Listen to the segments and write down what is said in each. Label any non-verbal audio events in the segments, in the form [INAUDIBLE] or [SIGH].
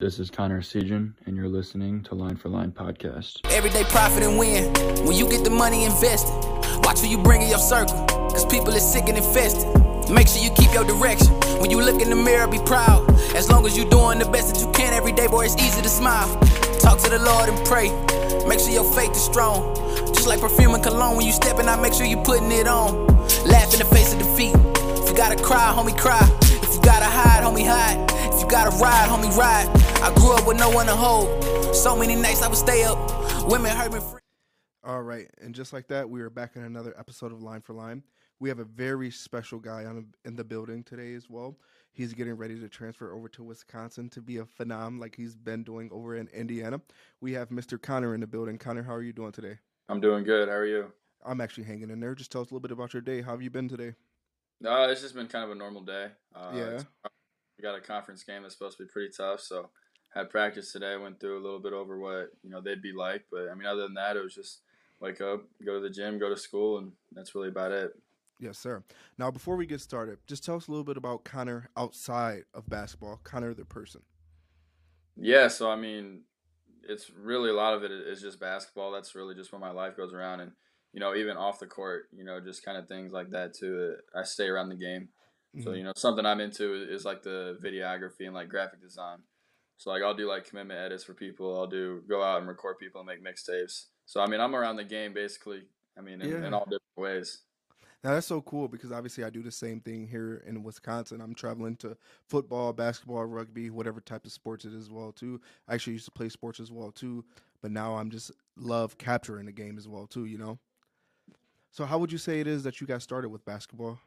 This is Connor Essegian, and you're listening to Line for Line Podcast. Everyday profit and win. When you get the money invested, watch who you bring in your circle. Cause people is sick and infested. Make sure you keep your direction. When you look in the mirror, be proud. As long as you doing the best that you can every day, boy, it's easy to smile. Talk to the Lord and pray. Make sure your faith is strong. Just like perfume and cologne, when you stepping out, make sure you putting it on. Laugh in the face of defeat. If you gotta cry, homie, cry. If you gotta hide, homie, hide. If you gotta ride, homie, ride. I grew up with no one to hold. So many nights I would stay up. Women hurt me free. All right, and just like that, we are back in another episode of Line for Line. We have a very special guy on in the building today as well. He's getting ready to transfer over to Wisconsin to be a phenom like he's been doing over in Indiana. We have Mr. Connor in the building. Connor, how are you doing today? I'm doing good. How are you? I'm actually hanging in there. Just tell us a little bit about your day. How have you been today? No, it's just been kind of a normal day. Uh, Yeah. We got a conference game that's supposed to be pretty tough, so had practice today. Went through a little bit over what you know they'd be like, but I mean, other than that, it was just wake up, go to the gym, go to school, and that's really about it. Yes, sir. Now, before we get started, just tell us a little bit about Connor outside of basketball, Connor the person. Yeah, so I mean, it's really a lot of it is just basketball. That's really just where my life goes around, and you know, even off the court, you know, just kind of things like that too. I stay around the game. So Mhm. you know something I'm into is like the videography and like graphic design. So like I'll do like commitment edits for people. I'll do go out and record people and make mixtapes. So I mean I'm around the game basically. I mean in, Yeah. in all different ways. Now that's so cool because obviously I do the same thing here in Wisconsin. I'm traveling to football, basketball, rugby, whatever type of sports it is as well too. I actually used to play sports as well too, but now I'm just love capturing the game as well too, you know. So how would you say it is that you got started with basketball?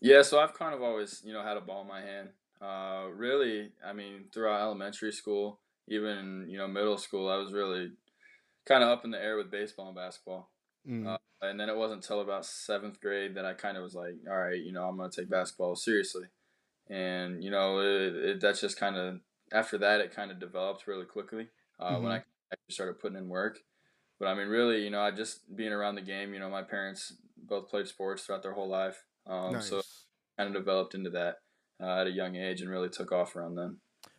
Yeah, so I've kind of always you know had a ball in my hand. Uh, really, I mean throughout elementary school, even you know middle school, I was really kind of up in the air with baseball and basketball. Mm, Uh, and then it wasn't until about seventh grade that I kind of was like, all right, you know, I'm gonna take basketball seriously, and you know, it, it, that's just kind of after that it kind of developed really quickly uh, when I started putting in work. But I mean, really, you know, I just being around the game. You know, my parents both played sports throughout their whole life, um, nice. so kind of developed into that uh, at a young age and really took off around then.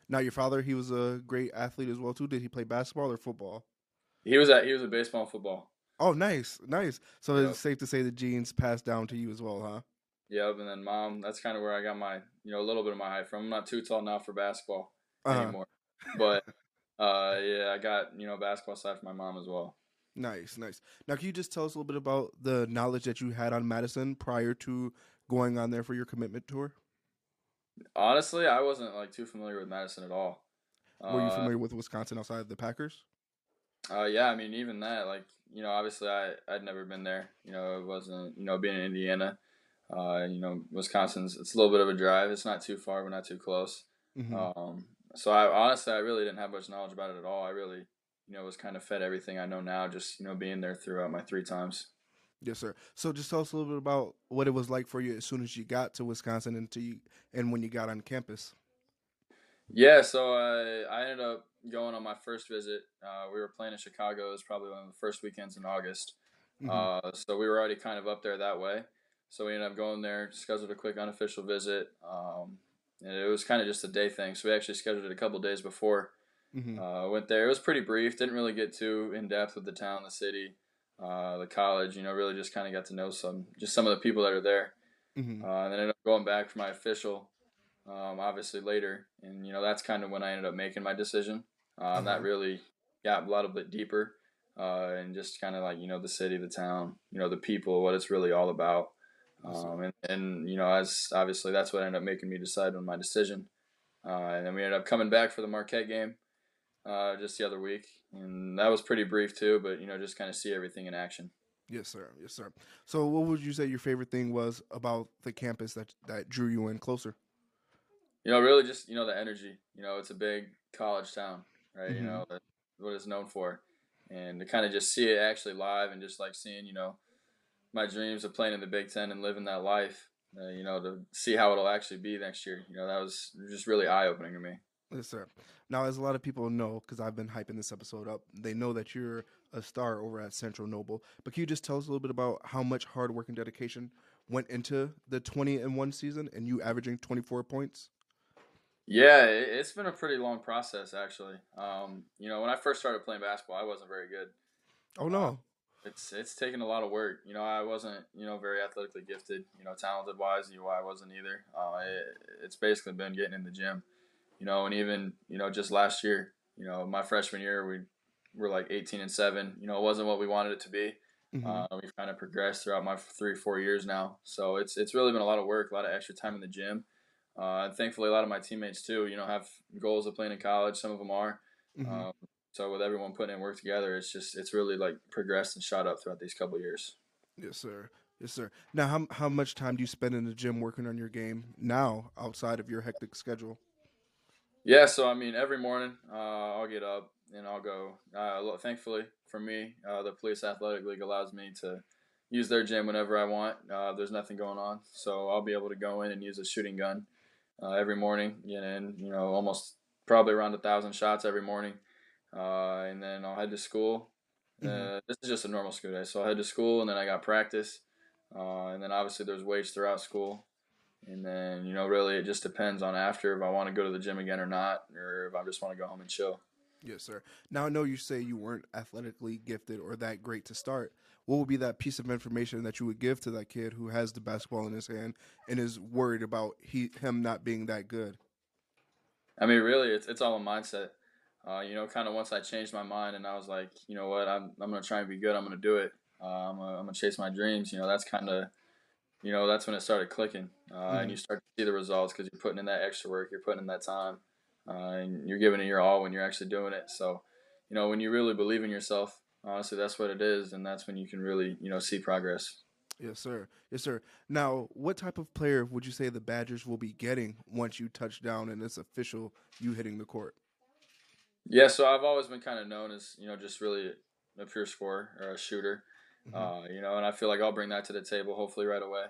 Now your father, he was a great athlete as well too. Did he play basketball or football? He was at he was a baseball and football. Oh, nice, nice. So Yep. it's safe to say the genes passed down to you as well, huh? Yep, and then mom. That's kind of where I got my you know a little bit of my height from. I'm not too tall now for basketball. Uh-huh. anymore. But [LAUGHS] uh, yeah, I got you know basketball side from my mom as well. Nice, nice. Now, can you just tell us a little bit about the knowledge that you had on Madison prior to going on there for your commitment tour? Honestly, I wasn't like too familiar with Madison at all. Were you Uh, familiar with Wisconsin outside of the Packers? Uh, yeah, I mean even that, like you know, obviously I I'd never been there. You know, it wasn't you know being in Indiana. Uh, you know, Wisconsin's it's a little bit of a drive. It's not too far, but not too close. Mhm. Um, so I honestly I really didn't have much knowledge about it at all. I really you know was kind of fed everything I know now, just you know being there throughout my three times. Yes, sir. So just tell us a little bit about what it was like for you as soon as you got to Wisconsin and to you, and when you got on campus. Yeah, so I I ended up going on my first visit. Uh, we were playing in Chicago. It was probably one of the first weekends in August. Mhm. Uh, so we were already kind of up there that way. So we ended up going there, scheduled a quick unofficial visit. Um, and it was kind of just a day thing. So we actually scheduled it a couple days before. Mhm. Uh, went there. It was pretty brief. Didn't really get too in depth with the town, the city, uh, the college. You know, really just kind of got to know some, just some of the people that are there. Mhm. Uh, and then ended up going back for my official, um, obviously later, and you know that's kind of when I ended up making my decision. Uh, That Uh-huh. really got a little bit deeper, uh, and just kind of like you know the city, the town, you know the people, what it's really all about. Um, and, and you know as obviously that's what ended up making me decide on my decision. Uh, and then we ended up coming back for the Marquette game uh, just the other week, and that was pretty brief too. But you know just kind of see everything in action. Yes, sir. Yes, sir. So, what would you say your favorite thing was about the campus that that drew you in closer? You know, really just you know the energy. You know, it's a big college town, right? Mhm. You know, what it's known for, and to kind of just see it actually live and just like seeing, you know, my dreams of playing in the Big Ten and living that life. Uh, you know, to see how it'll actually be next year. You know, that was just really eye opening to me. Yes, sir. Now, as a lot of people know, because I've been hyping this episode up, they know that you're a star over at Central Noble. But can you just tell us a little bit about how much hard work and dedication went into the 20 and one season and you averaging 24 points? Yeah, it, it's been a pretty long process actually. Um, you know, when I first started playing basketball, I wasn't very good. Oh no. It's it's taken a lot of work. You know, I wasn't you know very athletically gifted. You know, talented wise, UI I wasn't either. Uh, it, it's basically been getting in the gym. You know, and even you know just last year, you know, my freshman year we were like 18 and seven. You know, it wasn't what we wanted it to be. Mm-hmm. Uh, we've kind of progressed throughout my three four years now. So it's it's really been a lot of work, a lot of extra time in the gym. Uh, and thankfully, a lot of my teammates too, you know, have goals of playing in college. Some of them are. Mm-hmm. Um, so with everyone putting in work together, it's just it's really like progressed and shot up throughout these couple years. Yes, sir. Yes, sir. Now, how how much time do you spend in the gym working on your game now, outside of your hectic schedule? Yeah, so I mean, every morning uh, I'll get up and I'll go. Uh, thankfully for me, uh, the Police Athletic League allows me to use their gym whenever I want. Uh, there's nothing going on, so I'll be able to go in and use a shooting gun uh, every morning. Get in, you know, almost probably around a thousand shots every morning, uh, and then I'll head to school. Mhm. Uh, this is just a normal school day, so I head to school and then I got practice, uh, and then obviously there's weights throughout school, and then you know really it just depends on after if I want to go to the gym again or not, or if I just want to go home and chill. Yes, sir. Now I know you say you weren't athletically gifted or that great to start. What would be that piece of information that you would give to that kid who has the basketball in his hand and is worried about he him not being that good? I mean, really, it's it's all a mindset. Uh, you know, kind of once I changed my mind and I was like, you know what, I'm I'm gonna try and be good. I'm gonna do it. Uh, I'm gonna, I'm gonna chase my dreams. You know, that's kind of, you know, that's when it started clicking, uh, Mhm. and you start to see the results because you're putting in that extra work, you're putting in that time, uh, and you're giving it your all when you're actually doing it. So, you know, when you really believe in yourself, honestly, that's what it is, and that's when you can really, you know, see progress. Yes, sir. Yes, sir. Now, what type of player would you say the Badgers will be getting once you touch down and it's official you hitting the court? Yeah, so I've always been kind of known as you know just really a pure scorer or a shooter, Mhm. uh, you know, and I feel like I'll bring that to the table hopefully right away.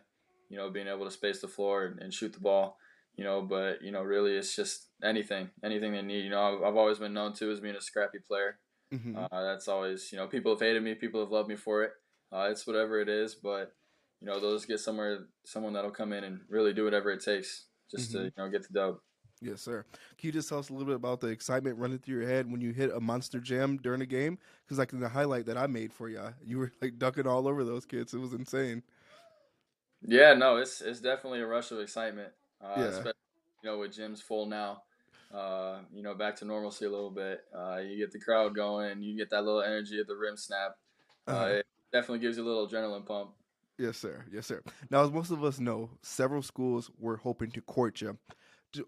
You know, being able to space the floor and, and shoot the ball, you know, but you know, really it's just anything, anything they need. You know, I've, I've always been known to as being a scrappy player. Mhm. Uh, that's always you know people have hated me, people have loved me for it. Uh, it's whatever it is, but you know, they'll just get somewhere someone that'll come in and really do whatever it takes just to Mhm. you know get the dub. Yes, sir. Can you just tell us a little bit about the excitement running through your head when you hit a monster jam during a game? Because like in the highlight that I made for you, you were like ducking all over those kids. It was insane. Yeah, no, it's it's definitely a rush of excitement. Uh, Yeah. especially, you know, with gyms full now. Uh, you know, back to normalcy a little bit. Uh, you get the crowd going, you get that little energy at the rim snap. Uh, Uh-huh. it definitely gives you a little adrenaline pump. Yes, sir. Yes, sir. Now, as most of us know, several schools were hoping to court you.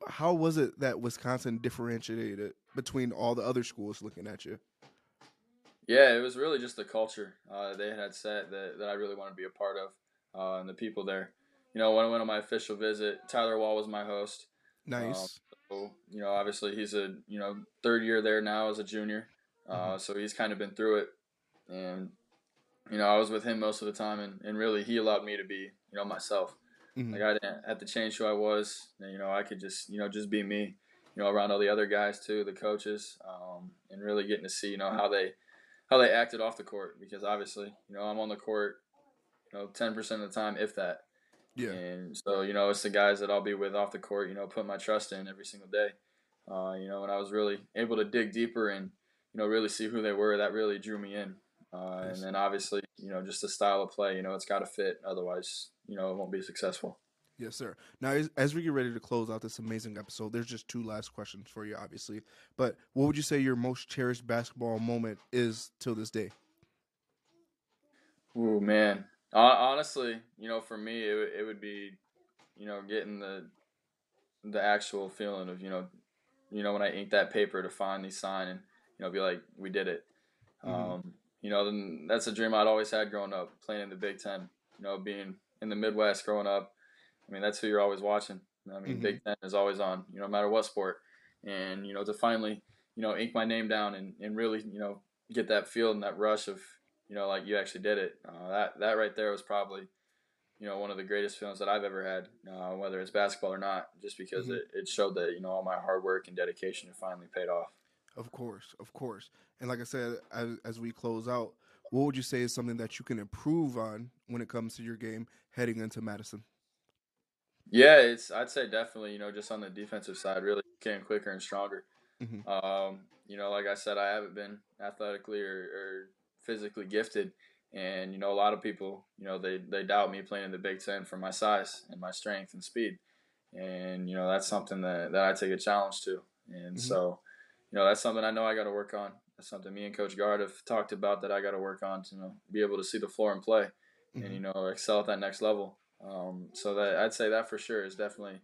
How was it that Wisconsin differentiated between all the other schools looking at you? Yeah, it was really just the culture uh, they had set that, that I really wanted to be a part of, uh, and the people there. You know, when I went on my official visit, Tyler Wahl was my host. Nice. So, you know, obviously he's a you know third year there now as a junior, uh, so he's kind of been through it, and you know I was with him most of the time, and, and really he allowed me to be you know myself. Mhm. Like I didn't have to change who I was, and, you know I could just you know just be me, you know around all the other guys too, the coaches, um, and really getting to see you know how they how they acted off the court because obviously you know I'm on the court, you know ten percent of the time if that. yeah. And so, you know, it's the guys that I'll be with off the court, you know, put my trust in every single day. Uh, you know, and I was really able to dig deeper and, you know, really see who they were. That really drew me in. Uh, and then obviously, you know, just the style of play, you know, it's got to fit. Otherwise, you know, it won't be successful. Yes, sir. Now, as, we get ready to close out this amazing episode, there's just two last questions for you, obviously. But what would you say your most cherished basketball moment is till this day? Oh man. Hon- Honestly, you know, for me, it, would- it would be, you know, getting the the actual feeling of, you know, you know, when I ink that paper to finally sign and, you know, be like, we did it. Mhm. Um, you know, then that's a dream I'd always had growing up, playing in the Big Ten. You know, being in the Midwest growing up. I mean, that's who you're always watching. I mean, Mhm. Big Ten is always on, you know, no matter what sport. And, you know, to finally, you know, ink my name down and, and really, you know, get that feel and that rush of, you know, like you actually did it. Uh, that, that right there was probably, you know, one of the greatest feelings that I've ever had, uh, whether it's basketball or not, just because Mhm. it, it showed that, you know, all my hard work and dedication had finally paid off. Of course, of course. And like I said, as, as we close out, what would you say is something that you can improve on when it comes to your game heading into Madison? Yeah, it's I'd say definitely, you know, just on the defensive side, really getting quicker and stronger. Mhm. Um, you know, like I said, I haven't been athletically or, or physically gifted, and you know, a lot of people, you know, they they doubt me playing in the Big Ten for my size and my strength and speed, and you know, that's something that that I take a challenge to, and Mhm. so, you know, that's something I know I got to work on. That's something me and Coach Gard have talked about that I got to work on to you know, be able to see the floor and play, Mhm. and you know, excel at that next level. Um, so that I'd say that for sure is definitely,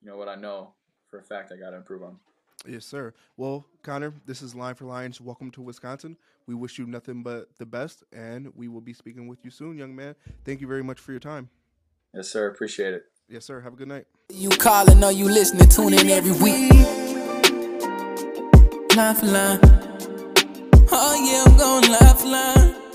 you know, what I know for a fact I got to improve on. Yes, sir. Well, Connor, this is Line for Lions. Welcome to Wisconsin. We wish you nothing but the best, and we will be speaking with you soon, young man. Thank you very much for your time. Yes, sir. Appreciate it. Yes, sir. Have a good night. You calling or you listening, tune in every week. Line. Oh yeah, I'm going line line.